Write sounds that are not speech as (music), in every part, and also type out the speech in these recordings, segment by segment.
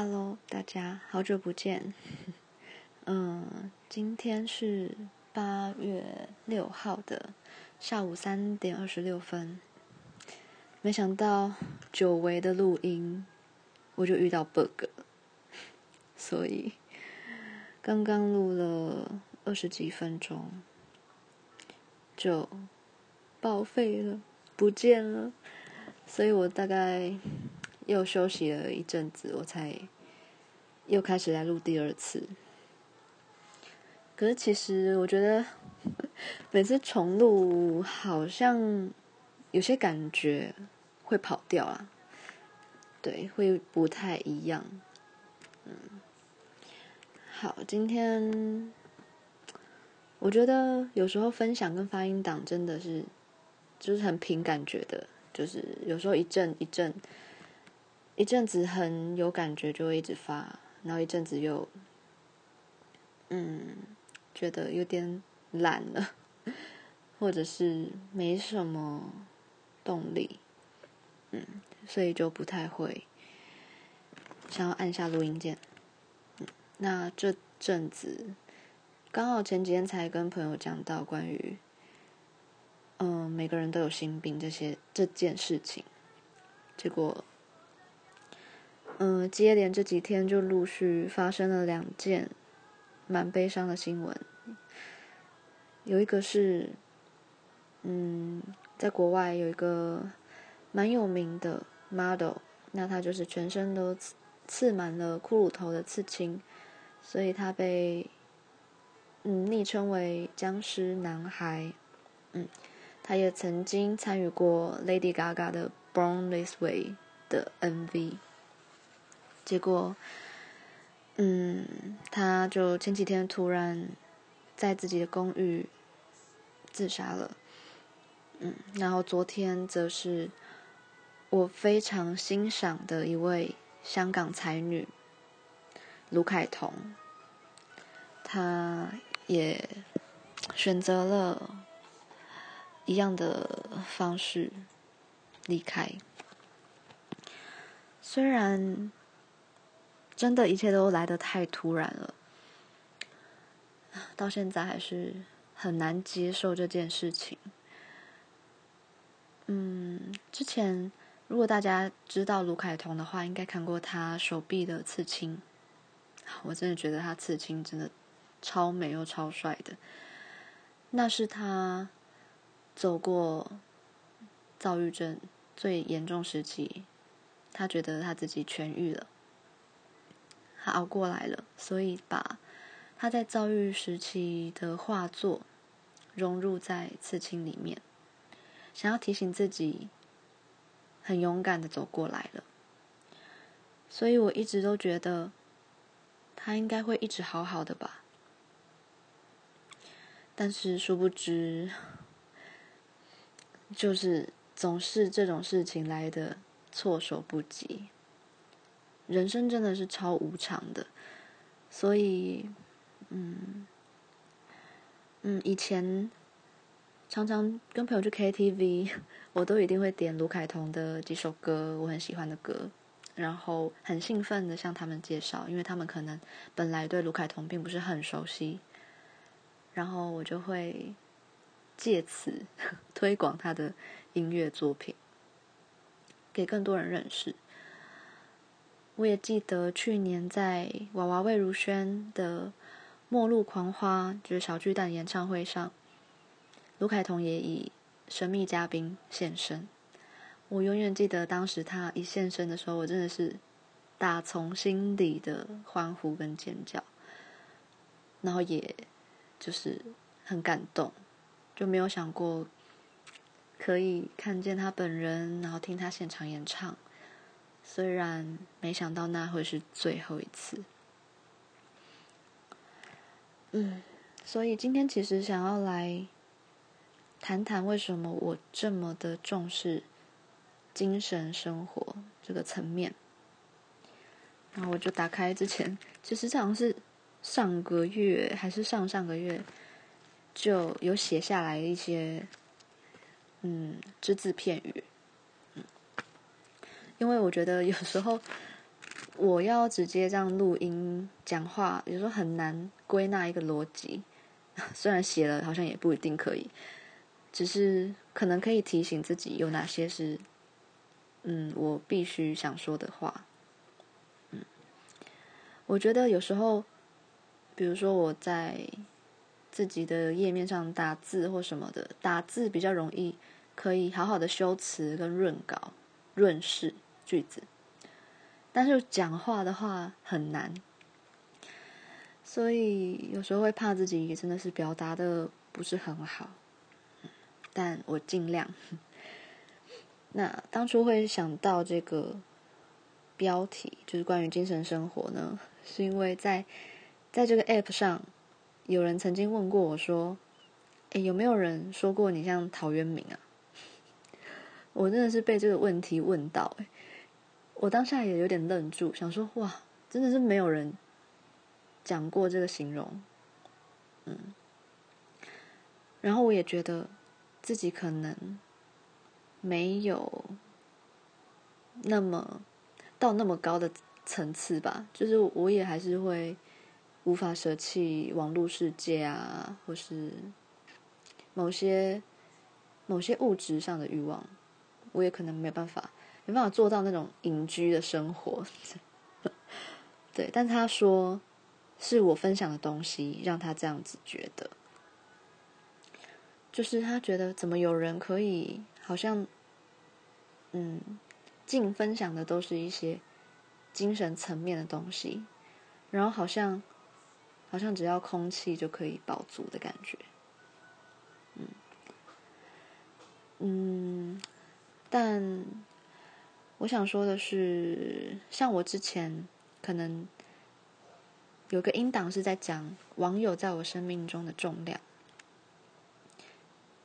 Hello，大家好久不见。(laughs) 嗯，今天是八月六号的下午三点二十六分。没想到久违的录音，我就遇到 bug，(laughs) 所以刚刚录了二十几分钟，就报废了，不见了。所以我大概。又休息了一阵子，我才又开始来录第二次。可是其实我觉得每次重录好像有些感觉会跑掉啊，对，会不太一样。嗯，好，今天我觉得有时候分享跟发音档真的是就是很凭感觉的，就是有时候一阵一阵。一阵子很有感觉，就会一直发，然后一阵子又，嗯，觉得有点懒了，(laughs) 或者是没什么动力，嗯，所以就不太会想要按下录音键。那这阵子刚好前几天才跟朋友讲到关于，嗯，每个人都有心病这些这件事情，结果。嗯，接连这几天就陆续发生了两件蛮悲伤的新闻。有一个是，嗯，在国外有一个蛮有名的 model，那他就是全身都刺刺满了骷髅头的刺青，所以他被嗯昵称为“僵尸男孩”。嗯，他也曾经参与过 Lady Gaga 的《Born This Way》的 MV。结果，嗯，他就前几天突然在自己的公寓自杀了，嗯，然后昨天则是我非常欣赏的一位香港才女卢凯彤，她也选择了一样的方式离开，虽然。真的，一切都来得太突然了，到现在还是很难接受这件事情。嗯，之前如果大家知道卢凯彤的话，应该看过他手臂的刺青。我真的觉得他刺青真的超美又超帅的。那是他走过躁郁症最严重时期，他觉得他自己痊愈了。他熬过来了，所以把他在遭遇时期的画作融入在刺青里面，想要提醒自己很勇敢的走过来了。所以我一直都觉得他应该会一直好好的吧。但是殊不知，就是总是这种事情来的措手不及。人生真的是超无常的，所以，嗯，嗯，以前常常跟朋友去 KTV，(laughs) 我都一定会点卢凯彤的几首歌，我很喜欢的歌，然后很兴奋的向他们介绍，因为他们可能本来对卢凯彤并不是很熟悉，然后我就会借此 (laughs) 推广他的音乐作品，给更多人认识。我也记得去年在娃娃魏如萱的《末路狂花》就是小巨蛋演唱会上，卢凯彤也以神秘嘉宾现身。我永远记得当时他一现身的时候，我真的是打从心底的欢呼跟尖叫，然后也就是很感动，就没有想过可以看见他本人，然后听他现场演唱。虽然没想到那会是最后一次，嗯，所以今天其实想要来谈谈为什么我这么的重视精神生活这个层面。然后我就打开之前，其实这好像是上个月还是上上个月就有写下来一些嗯只字片语。因为我觉得有时候我要直接这样录音讲话，有时候很难归纳一个逻辑。(laughs) 虽然写了，好像也不一定可以，只是可能可以提醒自己有哪些是，嗯，我必须想说的话。嗯，我觉得有时候，比如说我在自己的页面上打字或什么的，打字比较容易，可以好好的修辞跟润稿、润饰句子。但是讲话的话很难，所以有时候会怕自己真的是表达的不是很好，但我尽量。(laughs) 那当初会想到这个标题，就是关于精神生活呢，是因为在在这个 App 上，有人曾经问过我说：“诶，有没有人说过你像陶渊明啊？”我真的是被这个问题问到，诶。我当下也有点愣住，想说哇，真的是没有人讲过这个形容，嗯，然后我也觉得自己可能没有那么到那么高的层次吧，就是我也还是会无法舍弃网络世界啊，或是某些某些物质上的欲望，我也可能没有办法。没办法做到那种隐居的生活，(laughs) 对。但他说是我分享的东西让他这样子觉得，就是他觉得怎么有人可以好像，嗯，尽分享的都是一些精神层面的东西，然后好像好像只要空气就可以饱足的感觉，嗯嗯，但。我想说的是，像我之前可能有个音档是在讲网友在我生命中的重量，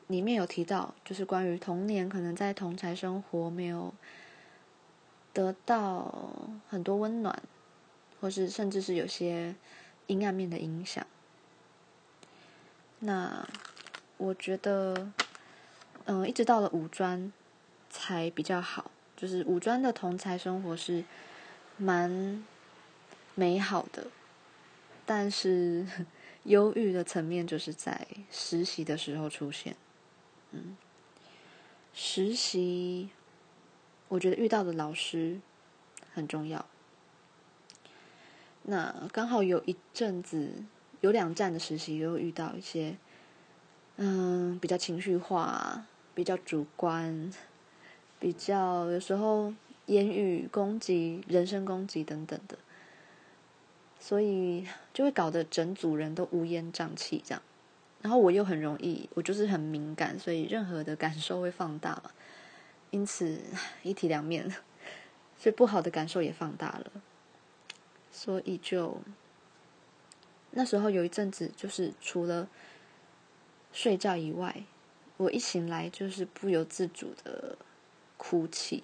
里面有提到，就是关于童年可能在同才生活没有得到很多温暖，或是甚至是有些阴暗面的影响。那我觉得，嗯，一直到了五专才比较好。就是五专的同才生活是蛮美好的，但是 (laughs) 忧郁的层面就是在实习的时候出现。嗯，实习我觉得遇到的老师很重要。那刚好有一阵子有两站的实习，又遇到一些嗯比较情绪化、比较主观。比较有时候言语攻击、人身攻击等等的，所以就会搞得整组人都乌烟瘴气这样。然后我又很容易，我就是很敏感，所以任何的感受会放大嘛。因此一体两面，(laughs) 所以不好的感受也放大了。所以就那时候有一阵子，就是除了睡觉以外，我一醒来就是不由自主的。哭泣，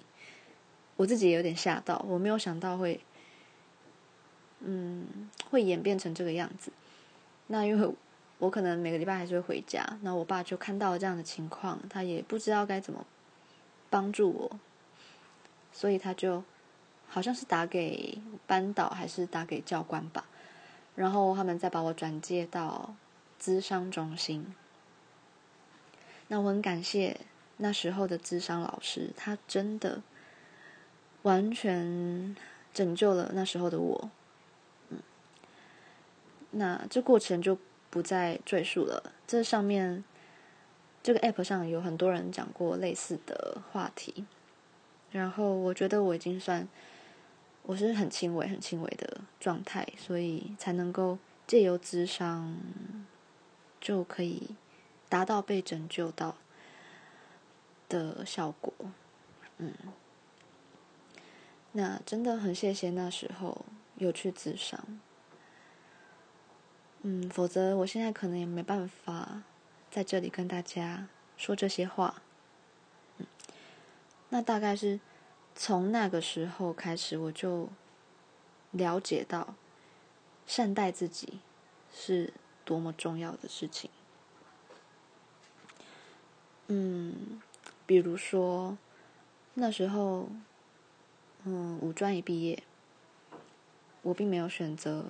我自己也有点吓到，我没有想到会，嗯，会演变成这个样子。那因为我可能每个礼拜还是会回家，那我爸就看到了这样的情况，他也不知道该怎么帮助我，所以他就好像是打给班导还是打给教官吧，然后他们再把我转接到咨商中心。那我很感谢。那时候的智商老师，他真的完全拯救了那时候的我。嗯，那这过程就不再赘述了。这上面这个 app 上有很多人讲过类似的话题，然后我觉得我已经算我是很轻微、很轻微的状态，所以才能够借由智商就可以达到被拯救到的效果，嗯，那真的很谢谢那时候有去咨商，嗯，否则我现在可能也没办法在这里跟大家说这些话，嗯，那大概是从那个时候开始，我就了解到善待自己是多么重要的事情，嗯。比如说，那时候，嗯，五专一毕业，我并没有选择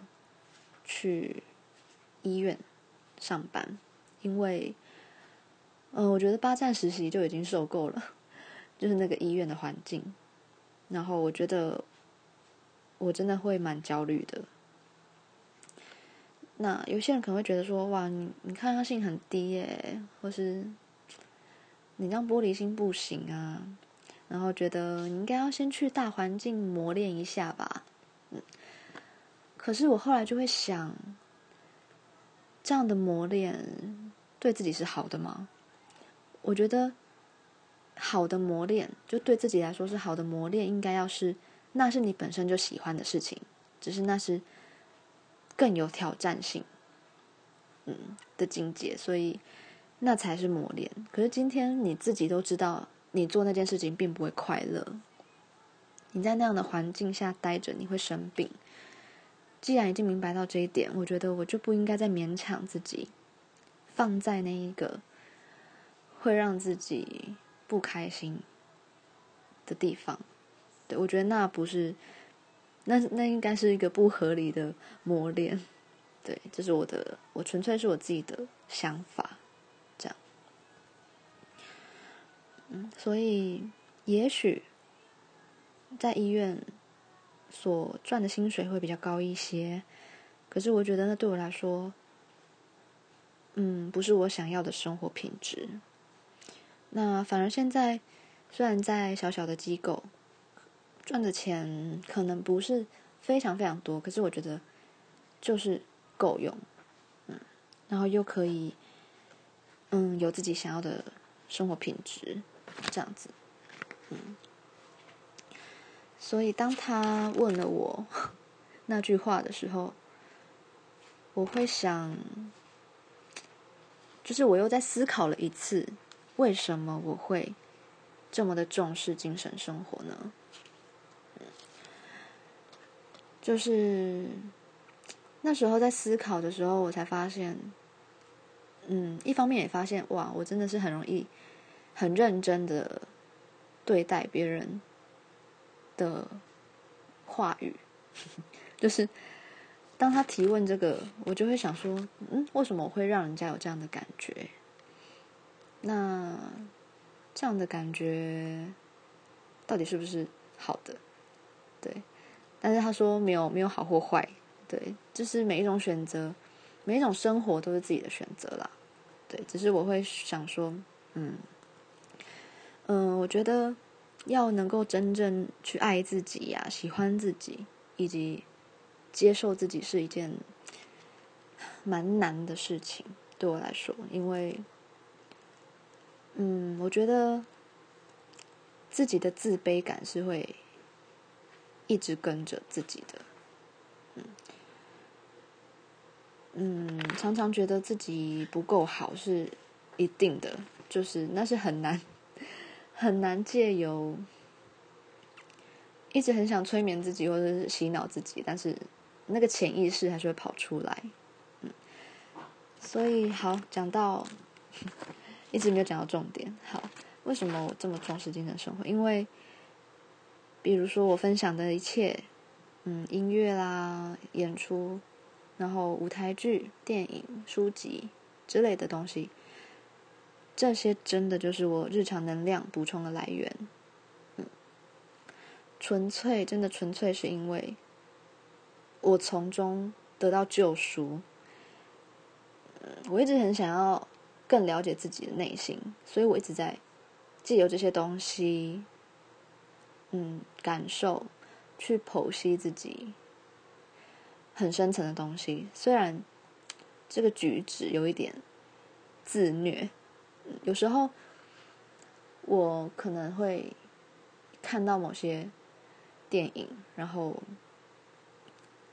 去医院上班，因为，嗯、我觉得八站实习就已经受够了，(laughs) 就是那个医院的环境，然后我觉得我真的会蛮焦虑的。那有些人可能会觉得说，哇，你你抗压性很低耶，或是你这样玻璃心不行啊，然后觉得你应该要先去大环境磨练一下吧。嗯，可是我后来就会想，这样的磨练对自己是好的吗？我觉得好的磨练，就对自己来说是好的磨练，应该要是那是你本身就喜欢的事情，只是那是。更有挑战性，嗯的境界，所以那才是磨练。可是今天你自己都知道，你做那件事情并不会快乐。你在那样的环境下待着，你会生病。既然已经明白到这一点，我觉得我就不应该再勉强自己，放在那一个会让自己不开心的地方。对，我觉得那不是。那那应该是一个不合理的磨练，对，这是我的，我纯粹是我自己的想法，嗯，所以也许在医院所赚的薪水会比较高一些，可是我觉得那对我来说，嗯，不是我想要的生活品质。那反而现在虽然在小小的机构。赚的钱可能不是非常非常多，可是我觉得就是够用，嗯，然后又可以，嗯，有自己想要的生活品质，这样子，嗯。所以当他问了我 (laughs) 那句话的时候，我会想，就是我又在思考了一次，为什么我会这么的重视精神生活呢？就是那时候在思考的时候，我才发现，嗯，一方面也发现，哇，我真的是很容易很认真的对待别人的话语，(laughs) 就是当他提问这个，我就会想说，嗯，为什么我会让人家有这样的感觉？那这样的感觉到底是不是好的？对。但是他说没有没有好或坏，对，就是每一种选择，每一种生活都是自己的选择啦，对，只是我会想说，嗯，嗯，我觉得要能够真正去爱自己呀、喜欢自己以及接受自己是一件蛮难的事情，对我来说，因为，嗯，我觉得自己的自卑感是会。一直跟着自己的，嗯嗯，常常觉得自己不够好是一定的，就是那是很难很难借由一直很想催眠自己或者是洗脑自己，但是那个潜意识还是会跑出来，嗯，所以好讲到一直没有讲到重点，好，为什么我这么重视精神生活？因为。比如说我分享的一切，嗯，音乐啦、演出，然后舞台剧、电影、书籍之类的东西，这些真的就是我日常能量补充的来源。嗯，纯粹真的纯粹是因为我从中得到救赎。嗯，我一直很想要更了解自己的内心，所以我一直在借由这些东西。嗯，感受，去剖析自己很深层的东西。虽然这个举止有一点自虐，有时候我可能会看到某些电影，然后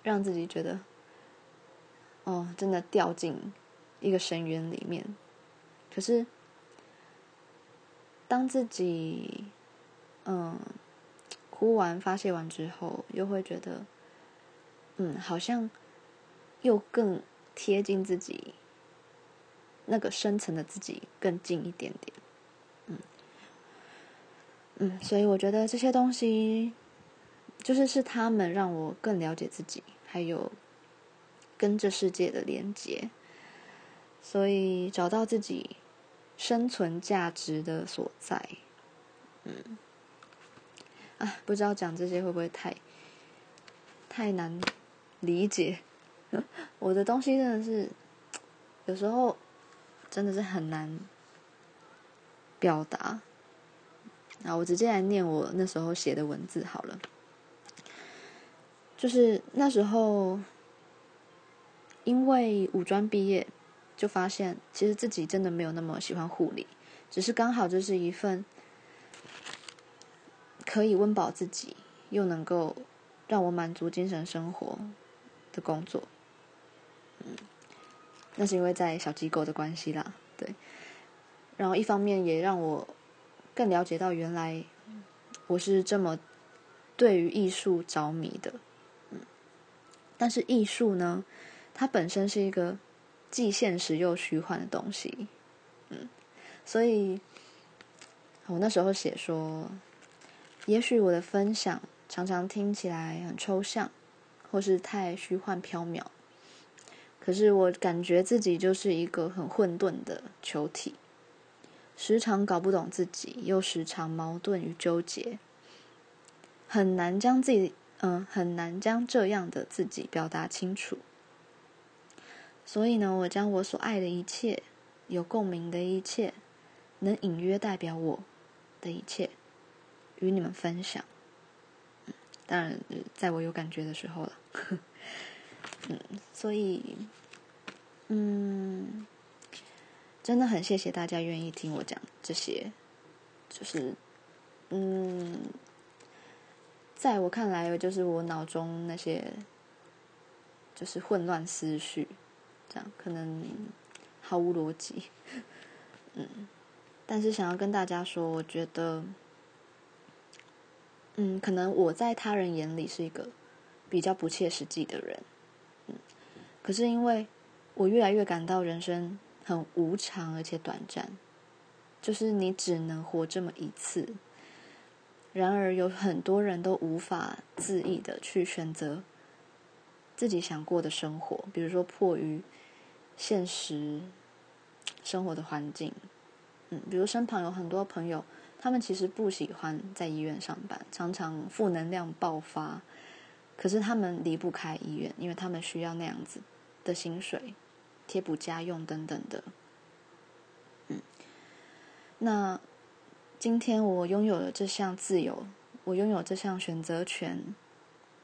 让自己觉得，哦，真的掉进一个深渊里面。可是，当自己，嗯。哭完发泄完之后，又会觉得，嗯，好像又更贴近自己那个深层的自己更近一点点，嗯，嗯，所以我觉得这些东西就是是他们让我更了解自己，还有跟这世界的连接，所以找到自己生存价值的所在。嗯，啊，不知道讲这些会不会太太难理解？(laughs) 我的东西真的是有时候真的是很难表达。啊，我直接来念我那时候写的文字好了。就是那时候，因为五专毕业，就发现其实自己真的没有那么喜欢护理，只是刚好这是一份可以温饱自己，又能够让我满足精神生活的工作。嗯，那是因为在小机构的关系啦，对。然后一方面也让我。更了解到，原来我是这么对于艺术着迷的，嗯，但是艺术呢，它本身是一个既现实又虚幻的东西，嗯，所以我那时候写说，也许我的分享常常听起来很抽象，或是太虚幻缥缈，可是我感觉自己就是一个很混沌的球体。时常搞不懂自己，又时常矛盾与纠结，很难将自己，嗯，很难将这样的自己表达清楚。所以呢，我将我所爱的一切，有共鸣的一切，能隐约代表我的一切，与你们分享。当然，在我有感觉的时候了。(laughs) 嗯，所以，嗯。真的很谢谢大家愿意听我讲这些，就是，嗯，在我看来，就是我脑中那些，就是混乱思绪，这样可能毫无逻辑，(laughs) 嗯，但是想要跟大家说，我觉得，嗯，可能我在他人眼里是一个比较不切实际的人，嗯，可是因为我越来越感到人生。很无常而且短暂，就是你只能活这么一次。然而有很多人都无法自意的去选择自己想过的生活，比如说迫于现实生活的环境，嗯，比如身旁有很多朋友，他们其实不喜欢在医院上班，常常负能量爆发，可是他们离不开医院，因为他们需要那样子的薪水。贴补家用等等的，嗯，那今天我拥有了这项自由，我拥有这项选择权，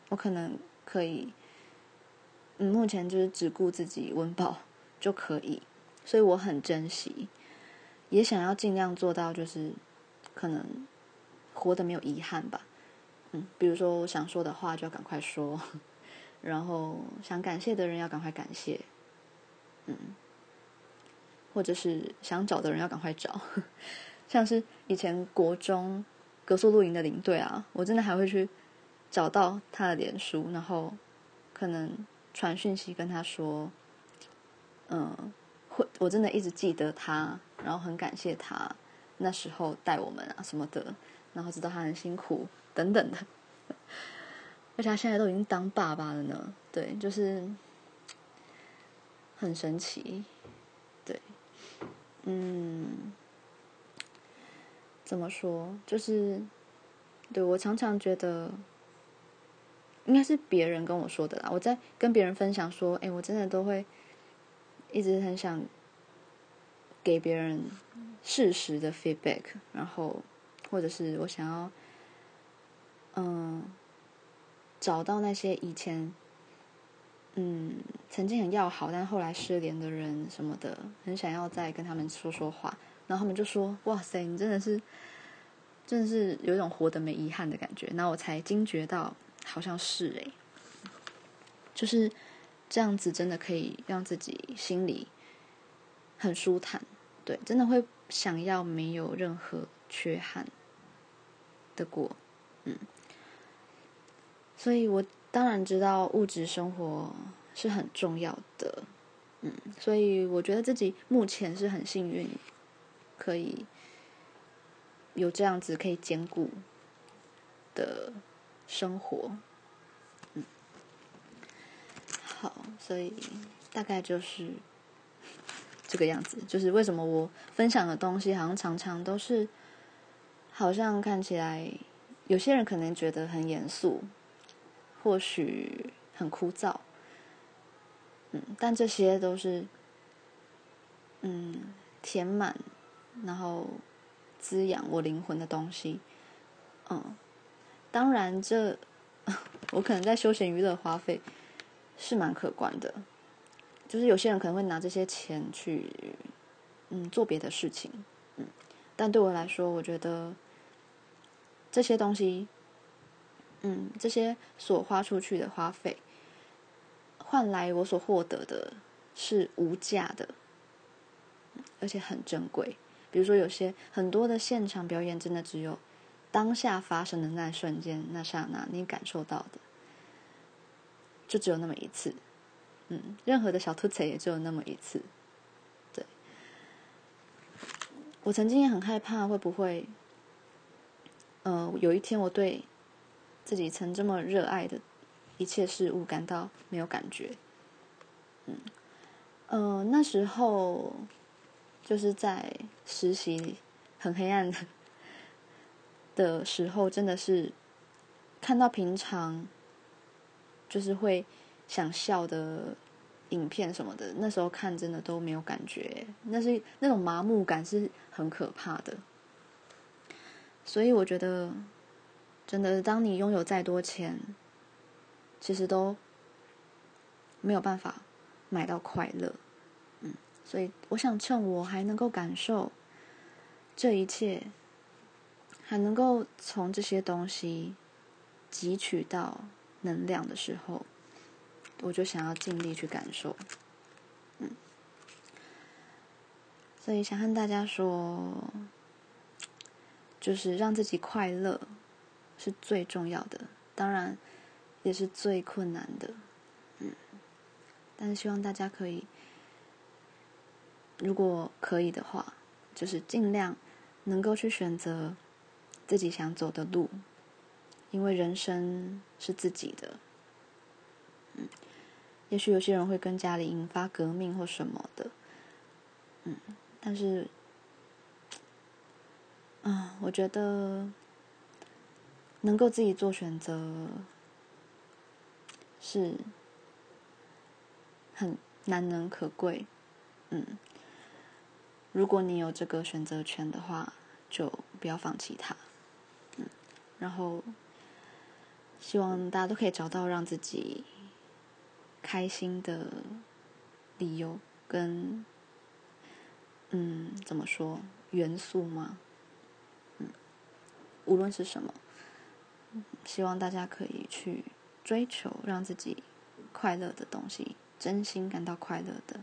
我可能可以，嗯，目前就是只顾自己温饱就可以，所以我很珍惜，也想要尽量做到，就是可能活得没有遗憾吧，嗯，比如说我想说的话就要赶快说，(laughs) 然后想感谢的人要赶快感谢。嗯，或者是想找的人要赶快找，(laughs) 像是以前国中格宿露营的领队啊，我真的还会去找到他的脸书，然后可能传讯息跟他说，嗯，会我真的一直记得他，然后很感谢他那时候带我们啊什么的，然后知道他很辛苦等等的，(laughs) 而且他现在都已经当爸爸了呢，对，就是。很神奇，对，嗯，怎么说？就是，对，我常常觉得，应该是别人跟我说的啦。我在跟别人分享说，哎，我真的都会一直很想给别人适时的 feedback，然后或者是我想要，嗯，找到那些以前。嗯，曾经很要好，但后来失联的人什么的，很想要再跟他们说说话，然后他们就说：“哇塞，你真的是，真的是有一种活得没遗憾的感觉。”然后我才惊觉到，好像是诶，就是这样子，真的可以让自己心里很舒坦，对，真的会想要没有任何缺憾的过，嗯，所以我。当然知道物质生活是很重要的，嗯，所以我觉得自己目前是很幸运，可以有这样子可以兼顾的生活。嗯，好，所以大概就是 (laughs) 这个样子。就是为什么我分享的东西好像常常都是，好像看起来有些人可能觉得很严肃，或许很枯燥。嗯，但这些都是，嗯，填满，然后滋养我灵魂的东西。嗯，当然这，(laughs) 我可能在休闲娱乐花费是蛮可观的，就是有些人可能会拿这些钱去，嗯，做别的事情，嗯，但对我来说，我觉得这些东西，嗯，这些所花出去的花费。换来我所获得的是无价的，而且很珍贵。比如说，有些很多的现场表演，真的只有当下发生的那瞬间、那刹那，你感受到的，就只有那么一次。嗯，任何的小凸槌也只有那么一次。对，我曾经也很害怕，会不会，呃，有一天我对自己曾这么热爱的。一切事物感到没有感觉，嗯，呃，那时候就是在实习很黑暗的的时候，真的是看到平常就是会想笑的影片什么的，那时候看真的都没有感觉，那是那种麻木感是很可怕的。所以我觉得，真的，当你拥有再多钱，其实都没有办法买到快乐，嗯，所以我想趁我还能够感受这一切，还能够从这些东西汲取到能量的时候，我就想要尽力去感受，嗯，所以想和大家说，就是让自己快乐是最重要的，当然。也是最困难的，嗯，但是希望大家可以，如果可以的话，就是尽量能够去选择自己想走的路，因为人生是自己的，嗯，也许有些人会跟家里引发革命或什么的，嗯，但是，啊，我觉得能够自己做选择。是很难能可贵，嗯，如果你有这个选择权的话，就不要放弃它，嗯，然后希望大家都可以找到让自己开心的理由跟，嗯，怎么说元素吗？嗯，无论是什么，希望大家可以去。追求让自己快乐的东西，真心感到快乐的，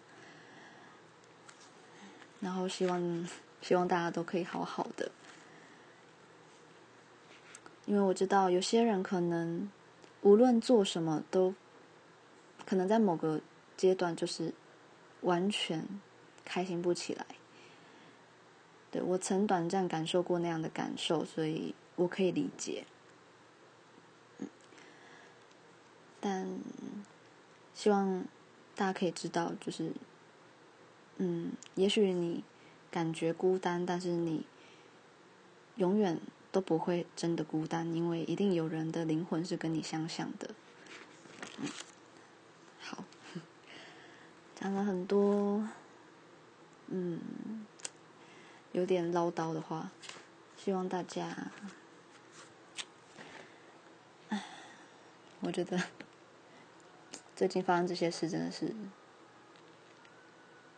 然后希望希望大家都可以好好的，因为我知道有些人可能无论做什么都，可能在某个阶段就是完全开心不起来。对，我曾短暂感受过那样的感受，所以我可以理解。但希望大家可以知道，就是，嗯，也许你感觉孤单，但是你永远都不会真的孤单，因为一定有人的灵魂是跟你相像的。嗯，好，讲了很多，嗯，有点唠叨的话，希望大家，唉，我觉得。最近发生这些事真的是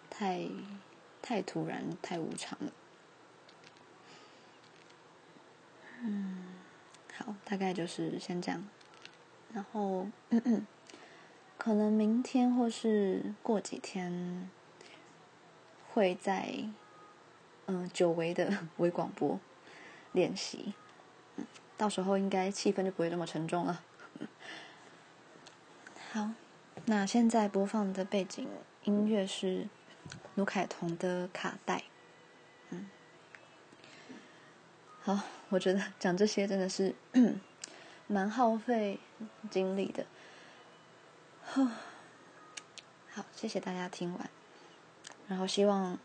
太太突然、太无常了。嗯，好，大概就是先这样。然后，嗯嗯，可能明天或是过几天会在嗯久违的 (laughs) 微广播练习。嗯，到时候应该气氛就不会那么沉重了。好。那现在播放的背景音乐是卢凯彤的卡带，嗯，好，我觉得讲这些真的是蛮耗费精力的。好，谢谢大家听完，然后希望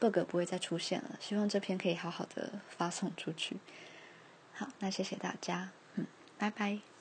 bug 不会再出现了，希望这篇可以好好的发送出去。好，那谢谢大家，嗯，拜拜。